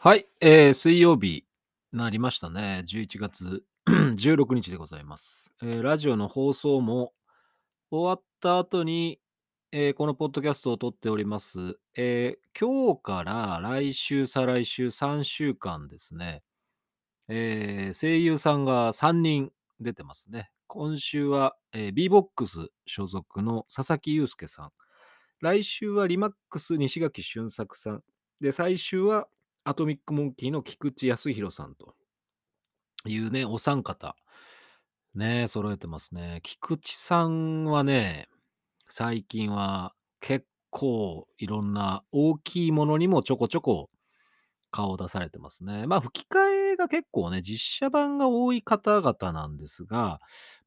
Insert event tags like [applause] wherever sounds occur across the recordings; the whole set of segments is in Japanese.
はい、えー、水曜日なりましたね。11月16日でございます。えー、ラジオの放送も終わった後に、えー、このポッドキャストを撮っております。えー、今日から来週、再来週3週間ですね、えー、声優さんが3人出てますね。今週は、えー、B-BOX 所属の佐々木祐介さん。来週はリマックス西垣俊作さん。で、最終はアトミックモンキーの菊池康弘さんというね、お三方、ね、揃えてますね。菊池さんはね、最近は結構いろんな大きいものにもちょこちょこ顔を出されてますね。まあ吹き替えが結構ね、実写版が多い方々なんですが、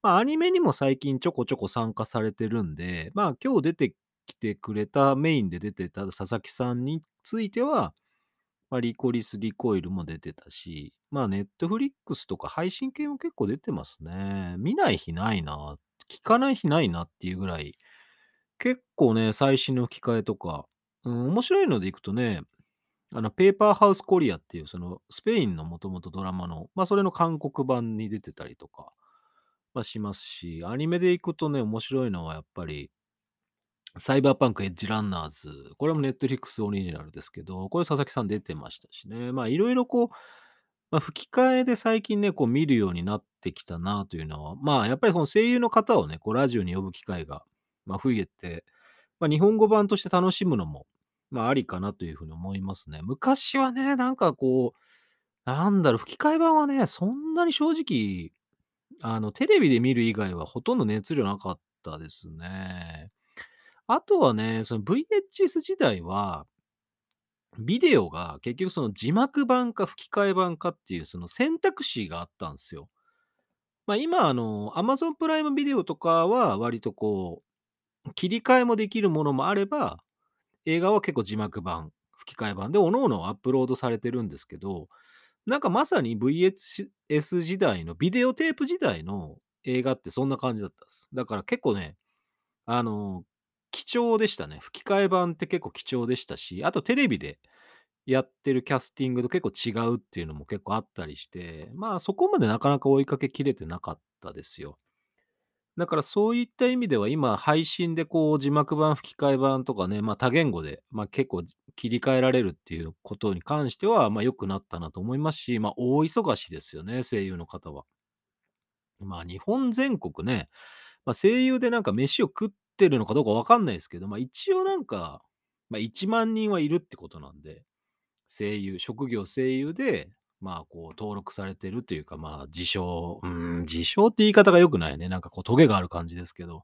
まあアニメにも最近ちょこちょこ参加されてるんで、まあ今日出てきてくれたメインで出てた佐々木さんについては、まあ、リコリス・リコイルも出てたし、まあ、ネットフリックスとか配信系も結構出てますね。見ない日ないな、聞かない日ないなっていうぐらい、結構ね、最新の吹き替えとか、うん、面白いのでいくとね、あの、ペーパーハウスコリアっていう、その、スペインのもともとドラマの、まあ、それの韓国版に出てたりとか、まあ、しますし、アニメでいくとね、面白いのはやっぱり、サイバーパンクエッジランナーズ。これもネットフリックスオリジナルですけど、これ佐々木さん出てましたしね。まあいろいろこう、まあ、吹き替えで最近ね、こう見るようになってきたなというのは、まあやっぱりこの声優の方をね、こうラジオに呼ぶ機会が、まあ、増えて、まあ、日本語版として楽しむのも、まあありかなというふうに思いますね。昔はね、なんかこう、なんだろう、吹き替え版はね、そんなに正直、あの、テレビで見る以外はほとんど熱量なかったですね。あとはね、その VHS 時代は、ビデオが結局その字幕版か吹き替え版かっていうその選択肢があったんですよ。まあ、今あの、Amazon プライムビデオとかは割とこう、切り替えもできるものもあれば、映画は結構字幕版、吹き替え版で各々アップロードされてるんですけど、なんかまさに VHS 時代のビデオテープ時代の映画ってそんな感じだったんです。だから結構ね、あの、貴重でしたね。吹き替え版って結構貴重でしたし、あとテレビでやってるキャスティングと結構違うっていうのも結構あったりして、まあそこまでなかなか追いかけきれてなかったですよ。だからそういった意味では今配信でこう字幕版吹き替え版とかね、まあ多言語で、まあ結構切り替えられるっていうことに関しては、まあ良くなったなと思いますし、まあ大忙しですよね、声優の方は。まあ日本全国ね、まあ、声優でなんか飯を食ってるのかどうかわかんないですけど、まあ一応なんか、まあ1万人はいるってことなんで、声優、職業声優で、まあこう登録されてるというか、まあ自称、うん、自称って言い方が良くないね。なんかこうトゲがある感じですけど、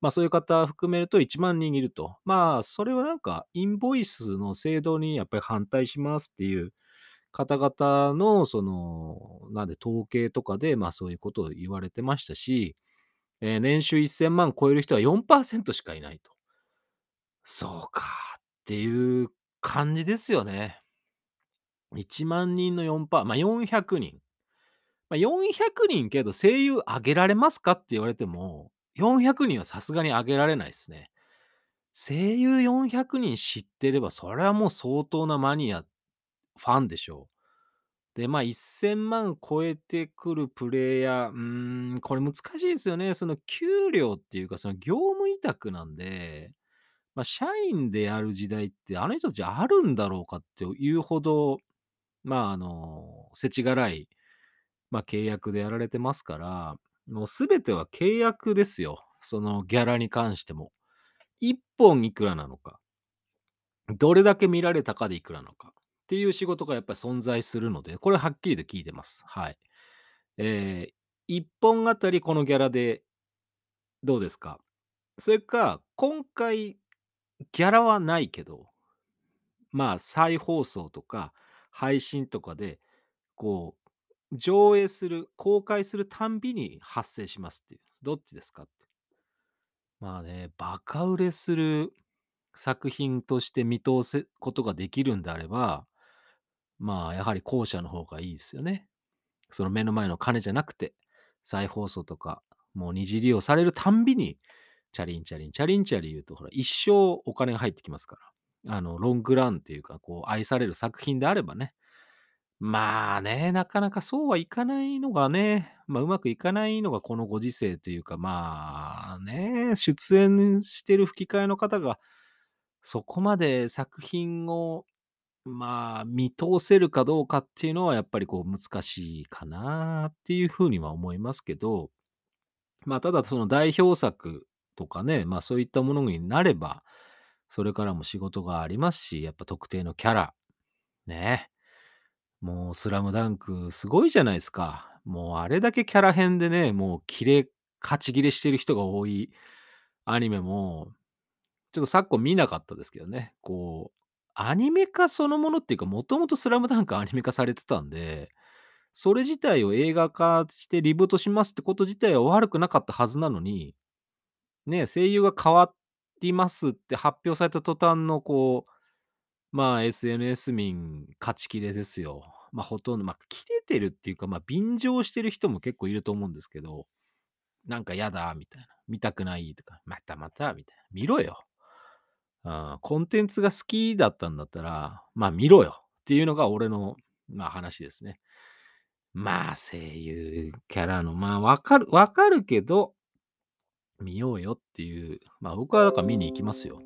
まあそういう方含めると1万人いると。まあそれはなんかインボイスの制度にやっぱり反対しますっていう方々のその、なんで統計とかでまあそういうことを言われてましたし、えー年収1000万超える人は4%しかいないと。そうかっていう感じですよね。1万人の4%、まあ、400人。まあ、400人けど声優上げられますかって言われても、400人はさすがに上げられないですね。声優400人知ってれば、それはもう相当なマニア、ファンでしょう。で、まあ、1000万超えてくるプレイヤー、うーん、これ難しいですよね。その給料っていうか、その業務委託なんで、まあ、社員でやる時代って、あの人たちあるんだろうかっていうほど、まあ、あの、世知辛い、まあ、契約でやられてますから、もうすべては契約ですよ。そのギャラに関しても。1本いくらなのか、どれだけ見られたかでいくらなのかっていう仕事がやっぱり存在するので、これはっきりと聞いてます。はい。えー、1本あたりこのギャラでどうですか？それか、今回ギャラはないけど、まあ、再放送とか配信とかで、こう、上映する、公開するたんびに発生しますっていう。どっちですかって。まあね、バカ売れする作品として見通すことができるんであれば、まあ、やはり後者の方がいいですよね。その目の前の金じゃなくて、再放送とか、もう二次利用されるたんびに、チャリンチャリン、チャリンチャリン言うと、ほら、一生お金が入ってきますから。あの、ロングランっていうか、こう、愛される作品であればね。まあね、なかなかそうはいかないのがね、まあ、うまくいかないのがこのご時世というか、まあね、出演してる吹き替えの方が、そこまで作品を、まあ、見通せるかどうかっていうのはやっぱりこう難しいかなっていうふうには思いますけど、まあ、ただその代表作とかね、まあ、そういったものになれば、それからも仕事がありますし、やっぱ特定のキャラ、ね。もうスラムダンクすごいじゃないですか。もうあれだけキャラ編でね、もう切れ勝ち切れしてる人が多いアニメも、ちょっと昨今見なかったですけどね。こう、アニメ化そのものっていうか、もともとスラムダンクアニメ化されてたんで、それ自体を映画化してリブートしますってこと自体は悪くなかったはずなのに、ね、声優が変わりますって発表された途端のこう、まあ、SNS 民勝ち切れですよ。まあ、ほとんど、まあ、切れてるっていうか、まあ、便乗してる人も結構いると思うんですけど、なんか嫌だみたいな、見たくないとか、またまたみたいな、見ろよ。うん、コンテンツが好きだったんだったら、まあ見ろよっていうのが俺の、まあ話ですね。まあ声優キャラの、まあわかる、わかるけど、見ようよっていう、まあ僕はだから見に行きますよ。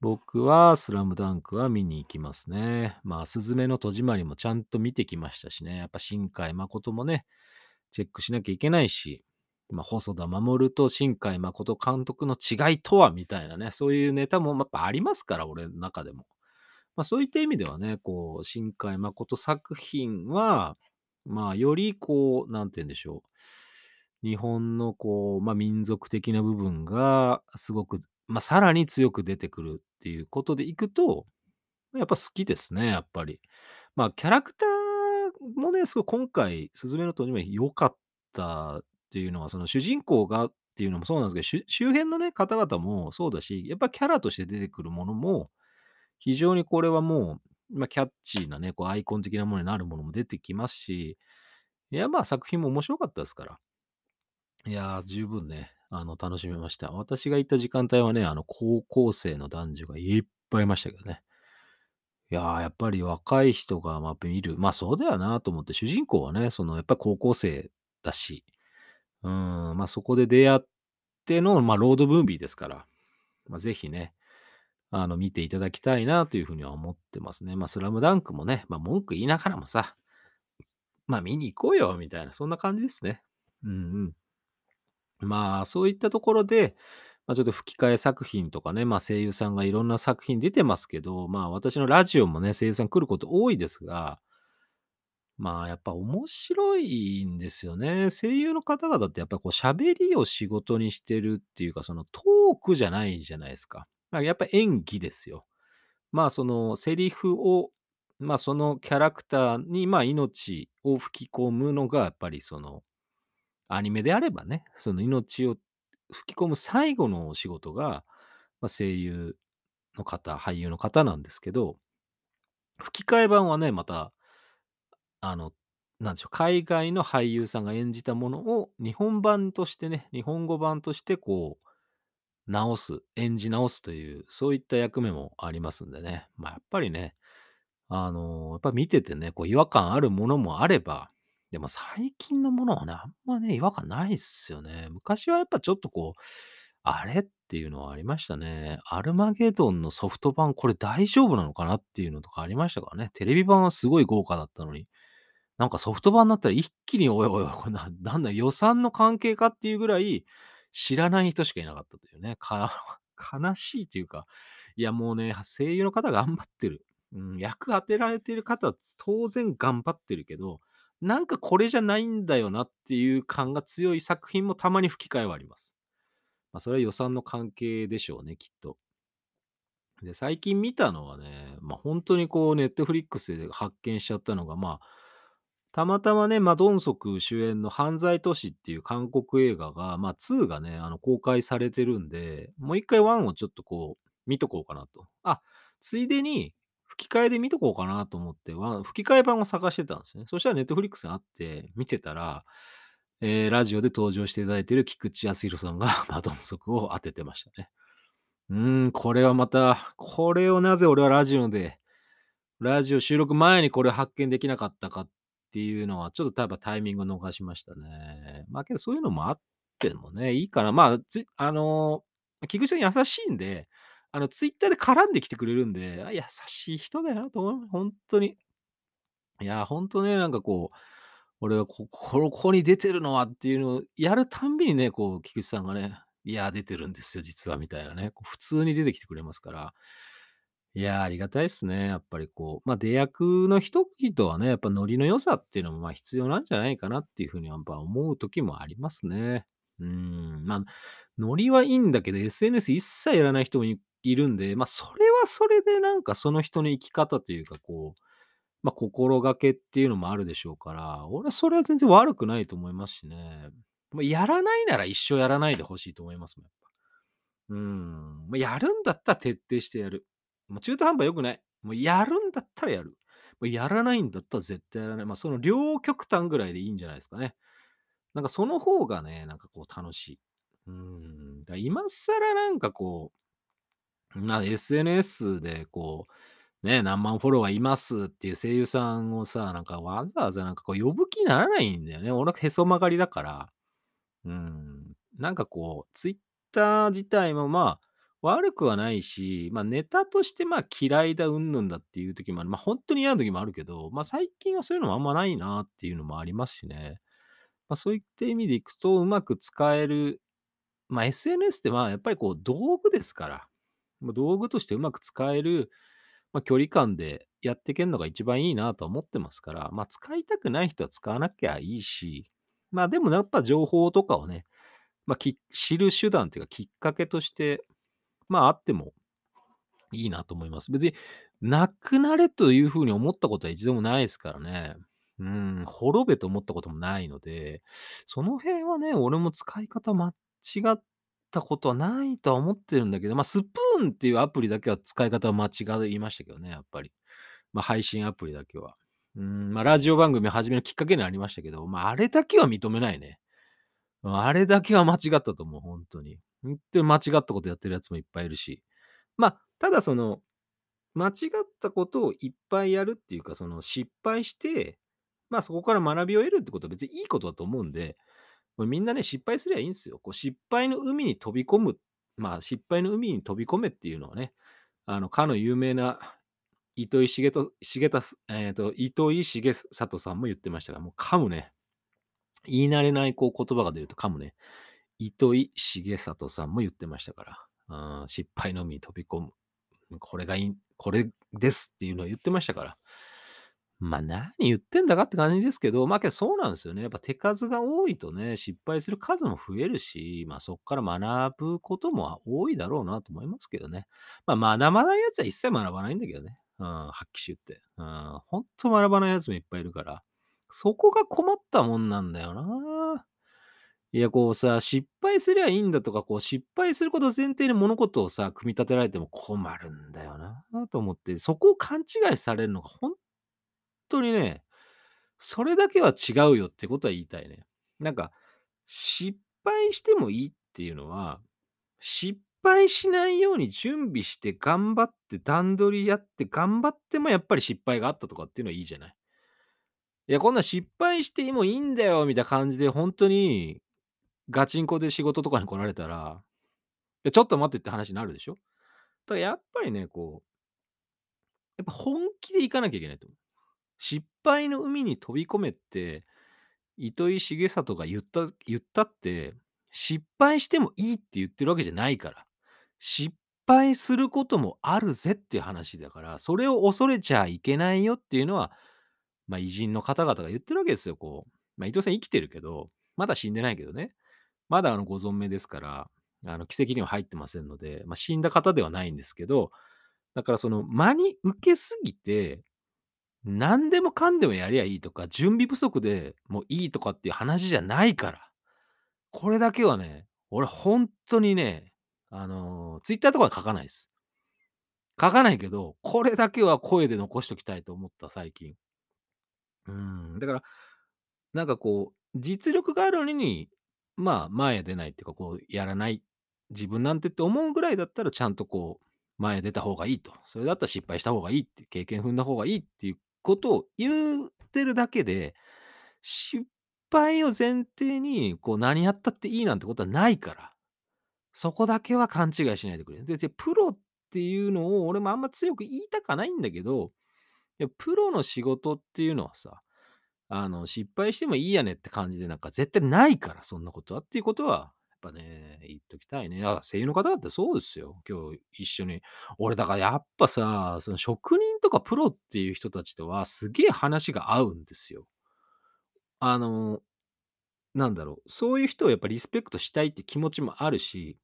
僕はスラムダンクは見に行きますね。まあ、すずめの戸締まりもちゃんと見てきましたしね。やっぱ新海誠もね、チェックしなきゃいけないし、まあ、細田守と新海誠監督の違いとはみたいなね、そういうネタもやっぱありますから、俺の中でも。まあ、そういった意味ではね、こう、新海誠作品は、まあ、よりこう、なんて言うんでしょう。日本のこう、まあ、民族的な部分がすごく、まあ、さらに強く出てくるっていうことでいくと、やっぱ好きですね、やっぱり。まあ、キャラクターもね、すごい今回、すずめの戸締まり良かったっていうのは、その主人公がっていうのもそうなんですけど、周辺のね、方々もそうだし、やっぱキャラとして出てくるものも、非常にこれはもう、まあ、キャッチーなね、こうアイコン的なものになるものも出てきますし、いや、まあ作品も面白かったですから。いや、十分ね、あの、楽しめました。私が行った時間帯はね、あの、高校生の男女がいっぱいいましたけどね。いやー、やっぱり若い人が、ま、見る。まあ、そうだよなと思って、主人公はね、その、やっぱり高校生だし、うん、まあ、そこで出会っての、ま、ロードムービーですから、ま、ぜひね、あの、見ていただきたいなというふうには思ってますね。まあ、スラムダンクもね、まあ、文句言いながらもさ、まあ、見に行こうよみたいな、そんな感じですね。うんうん。まあ、そういったところで、まあ、ちょっと吹き替え作品とかね、まあ、声優さんがいろんな作品出てますけど、まあ、私のラジオもね、声優さん来ること多いですが、まあ、やっぱ面白いんですよね。声優の方々ってやっぱりこう喋りを仕事にしてるっていうか、そのトークじゃないじゃないですか。まあ、やっぱ演技ですよ。まあ、そのセリフを、まあ、そのキャラクターに、まあ、命を吹き込むのが、やっぱりその、アニメであればね、その命を吹き込む最後のお仕事が、まあ、声優の方、俳優の方なんですけど、吹き替え版はね、また、あの、なんでしょう、海外の俳優さんが演じたものを日本版としてね、日本語版としてこう、直す、演じ直すという、そういった役目もありますんでね。まあ、やっぱりね、あの、やっぱ見ててね、こう違和感あるものもあれば、でも最近のものはね、あんまね、違和感ないっすよね。昔はやっぱちょっとこう、あれっていうのはありましたね。アルマゲドンのソフト版、これ大丈夫なのかなっていうのとかありましたからね。テレビ版はすごい豪華だったのに、なんかソフト版になったら一気に、おいおいおい、これななんだ、予算の関係かっていうぐらい、知らない人しかいなかったというね。[laughs] 悲しいというか、いやもうね、声優の方頑張ってる。うん、役当てられてる方は当然頑張ってるけど、なんかこれじゃないんだよなっていう感が強い作品もたまに吹き替えはあります。まあ、それは予算の関係でしょうね、きっと。で、最近見たのはね、まあ、本当にこう、ネットフリックスで発見しちゃったのが、まあ、たまたまね、マドンソク主演の犯罪都市っていう韓国映画が、まあ、2がね、あの、公開されてるんで、もう一回1をちょっとこう、見とこうかなと。あ、ついでに、吹き替えで見とこうかなと思って、1吹き替え版を探してたんですね。そしたらネットフリックスにあって、見てたら、えーラジオで登場していただいている菊池康弘さんが [laughs] マドンソクを当ててましたね。うーん、これはまた、これをなぜ俺はラジオで、ラジオ収録前にこれ発見できなかったかっっていうのは、ちょっと多分タイミングを逃しましたね。まあ、けどそういうのもあってもね、いいかな。まあ、つあの、菊池さん優しいんで、あの、ツイッターで絡んできてくれるんで、あ、優しい人だよなと思います。ほんとに。いや、ほんとね、なんかこう、俺はこここに出てるのはっていうのをやるたんびにね、こう、菊池さんがね、いや、出てるんですよ、実はみたいなね、普通に出てきてくれますから。いや、ありがたいっすね。やっぱりこう、まあ、出役の人々はね、やっぱノリの良さっていうのも、まあ、必要なんじゃないかなっていう風にやっぱ思う時もありますね。うん、まあ、ノリはいいんだけど、SNS 一切やらない人もいいるんで、まあ、それはそれでなんかその人の生き方というか、こう、まあ、心がけっていうのもあるでしょうから、俺はそれは全然悪くないと思いますしね。ま、やらないなら一生やらないで欲しいと思いますもん、うん、ま、やるんだったら徹底してやる。もう中途半端良くない。もうやるんだったらやる。もうやらないんだったら絶対やらない。まあ、その両極端ぐらいでいいんじゃないですかね。なんかその方がね、なんかこう楽しい。うん、だ今更なんかこう、な、SNS でこう、ね、何万フォロワーいますっていう声優さんをさ、なんかわざわざなんかこう呼ぶ気にならないんだよね。俺はへそ曲がりだから。うん、なんかこう、ツイッター自体もまあ、悪くはないし、ま、ネタとしてまあ、嫌いだ、うんぬんだっていう時もある。ま、ほんとに嫌な時もあるけど、まあ、最近はそういうのもあんまないなっていうのもありますしね。ま、そういった意味でいくと、うまく使える、ま、SNS ってまあ、やっぱりこう道具ですから、ま、道具としてうまく使える、ま、距離感でやっていけんのが一番いいなとは思ってますから、ま、使いたくない人は使わなきゃいいし、ま、でもやっぱ情報とかをね、ま、き知る手段っていうかきっかけとして、まあ、あってもいいなと思います。別に、なくなれという風に思ったことは一度もないですからね。うん、滅べと思ったこともないので、その辺はね、俺も使い方間違ったことはないとは思ってるんだけど、まあ、スプーンっていうアプリだけは使い方を間違いましたけどね、やっぱり。まあ、配信アプリだけは。うん、まあ、ラジオ番組始めるきっかけになりましたけど、ま、ああれだけは認めないね。あれだけは間違ったと思う、ほんとに。ほんとに間違ったことやってるやつもいっぱいいるし。まあ、ただその、間違ったことをいっぱいやるっていうか、その失敗して、まあ、そこから学びを得るってことは別にいいことだと思うんで、みんなね、失敗すりゃいいんですよ。こう失敗の海に飛び込む、まあ、失敗の海に飛び込めっていうのはね、あの、かの有名な糸井重と重利えっと、糸井重里さんも言ってましたが、もう噛むね。言い慣れないこう言葉が出ると噛むね。糸井重里さんも言ってましたから。うん、失敗の海に飛び込む。これがいいこれですっていうのを言ってましたから。まあ、何言ってんだかって感じですけど、まあ、けどそうなんですよね。やっぱ手数が多いとね、失敗する数も増えるし、まあ、そっから学ぶことも多いだろうなと思いますけどね。まあ、学ばない奴は一切学ばないんだけどね。うん、はっきし言って。うん、ほんと学ばない奴もいっぱいいるから、そこが困ったもんなんだよな。いや、こうさ、失敗すりゃいいんだとか、こう失敗すること前提に物事をさ、組み立てられても困るんだよなと思って、そこを勘違いされるのがほんとにね、それだけは違うよってことは言いたいね。なんか、失敗してもいいっていうのは、失敗しないように準備して頑張って段取りやって頑張ってもやっぱり失敗があったとかっていうのはいいじゃない。いや、こんな失敗してもいいんだよみたいな感じで、ほんとにガチンコで仕事とかに来られたら、ちょっと待ってって話になるでしょ？だから、やっぱりね、こうやっぱ本気で行かなきゃいけないと思う。失敗の海に飛び込めって、糸井重里が言った言ったって、失敗してもいいって言ってるわけじゃないから。失敗することもあるぜっていう話だから、それを恐れちゃいけないよっていうのは、まあ、偉人の方々が言ってるわけですよ、こう。ま、糸井さん生きてるけど、まだ死んでないけどね。まだあのご存命ですから、あの、奇跡には入ってませんので、まあ、死んだ方ではないんですけど、だからその真に受けすぎて、何でもかんでもやりゃいいとか、準備不足でもういいとかっていう話じゃないから。これだけはね、俺ほんとにね、あの、ツイッターとかは書かないです。書かないけど、これだけは声で残しときたいと思った、最近。うん、だから、なんかこう、実力があるのに、まあ、前へ出ないっていうか、こうやらない、自分なんてって思うぐらいだったら、ちゃんとこう、前へ出た方がいいと。それだったら失敗した方がいいって、経験踏んだ方がいいっていうことを言ってるだけで、失敗を前提に、こう何やったっていいなんてことはないから。そこだけは勘違いしないでくれ。で、でプロっていうのを俺もあんま強く言いたかないんだけど、いや、プロの仕事っていうのはさ、あの、失敗してもいいやねって感じでなんか絶対ないから、そんなことはっていうことは、やっぱね、言っときたいね。あ、声優の方だってそうですよ。今日一緒に。俺だからやっぱさ、その職人とかプロっていう人たちとはすげえ話が合うんですよ。あの、なんだろう、そういう人をやっぱリスペクトしたいって気持ちもあるし、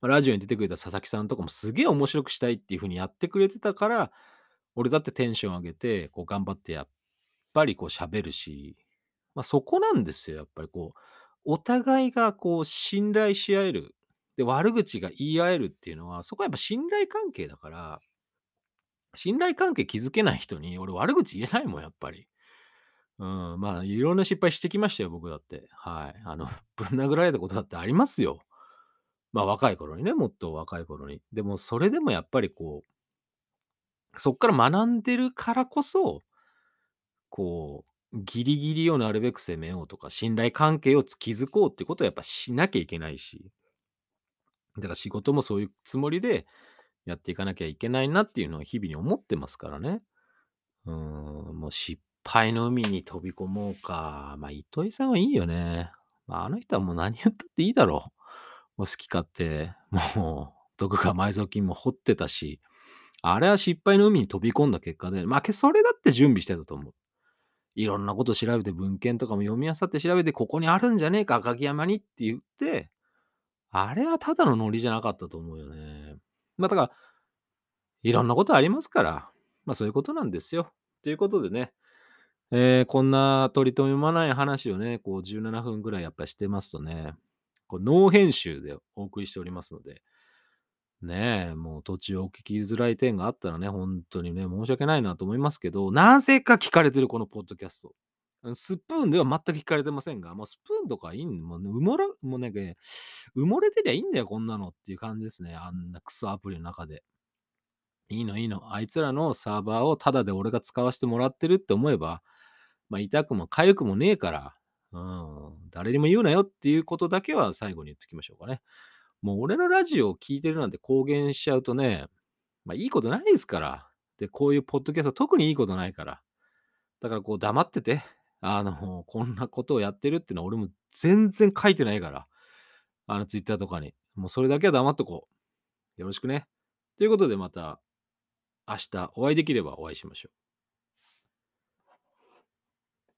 ま、ラジオに出てくれた佐々木さんとかもすげえ面白くしたいっていう風にやってくれてたから、俺だってテンション上げて、こう頑張ってやっぱりこう喋るし、まあ、そこなんですよ、やっぱりこう、お互いがこう信頼し合える。で、悪口が言い合えるっていうのは、そこはやっぱ信頼関係だから、信頼関係築けない人に俺悪口言えないもん、やっぱり。うん、まあ、いろんな失敗してきましたよ、僕だって。はい。あの、[laughs] ぶん殴られたことだってありますよ。まあ、若い頃にね、もっと若い頃に。でも、それでもやっぱりこう、そっから学んでるからこそ、こう、ギリギリをなるべく攻めようとか、信頼関係を築こうってことはやっぱしなきゃいけないし、だから仕事もそういうつもりでやっていかなきゃいけないなっていうのを日々に思ってますからね。うん、もう失敗の海に飛び込もうか。まあ、糸井さんはいいよね。まあ、あの人はもう何言ったっていいだろう。もう好き勝手、もう、毒が埋蔵金も掘ってたし、あれは失敗の海に飛び込んだ結果で、まあ、けそれだって準備してたと思う。いろんなこと調べて文献とかも読み漁って調べて、ここにあるんじゃねえか、赤城山にって言って、あれはただのノリじゃなかったと思うよね。まあ、だから、いろんなことありますから、まあ、そういうことなんですよ。ということでね、えーこんな取り留めもない話をね、こう17分ぐらいやっぱしてますとね、こうノー編集でお送りしておりますので、ねえ、もう途中お聞きづらい点があったらね、本当にね、申し訳ないなと思いますけど、なぜか聞かれてるこのポッドキャスト。スプーンでは全く聞かれてませんが、もうスプーンとかいいんもう、ね、埋もら、もうなんか、埋もれてりゃいいんだよ、こんなのっていう感じですね。あんなクソアプリの中で。いいのいいの。あいつらのサーバーをタダで俺が使わせてもらってるって思えば、まあ、痛くも痒くもねえから、うん、誰にも言うなよっていうことだけは最後に言っときましょうかね。もう俺のラジオを聞いてるなんて公言しちゃうとね、まあいいことないですから。で、こういうポッドキャスト特にいいことないから。だからこう黙ってて、あの、こんなことをやってるっていうのは俺も全然書いてないから。あのツイッターとかに。もうそれだけは黙っとこう。よろしくね。ということでまた明日お会いできればお会いしましょう。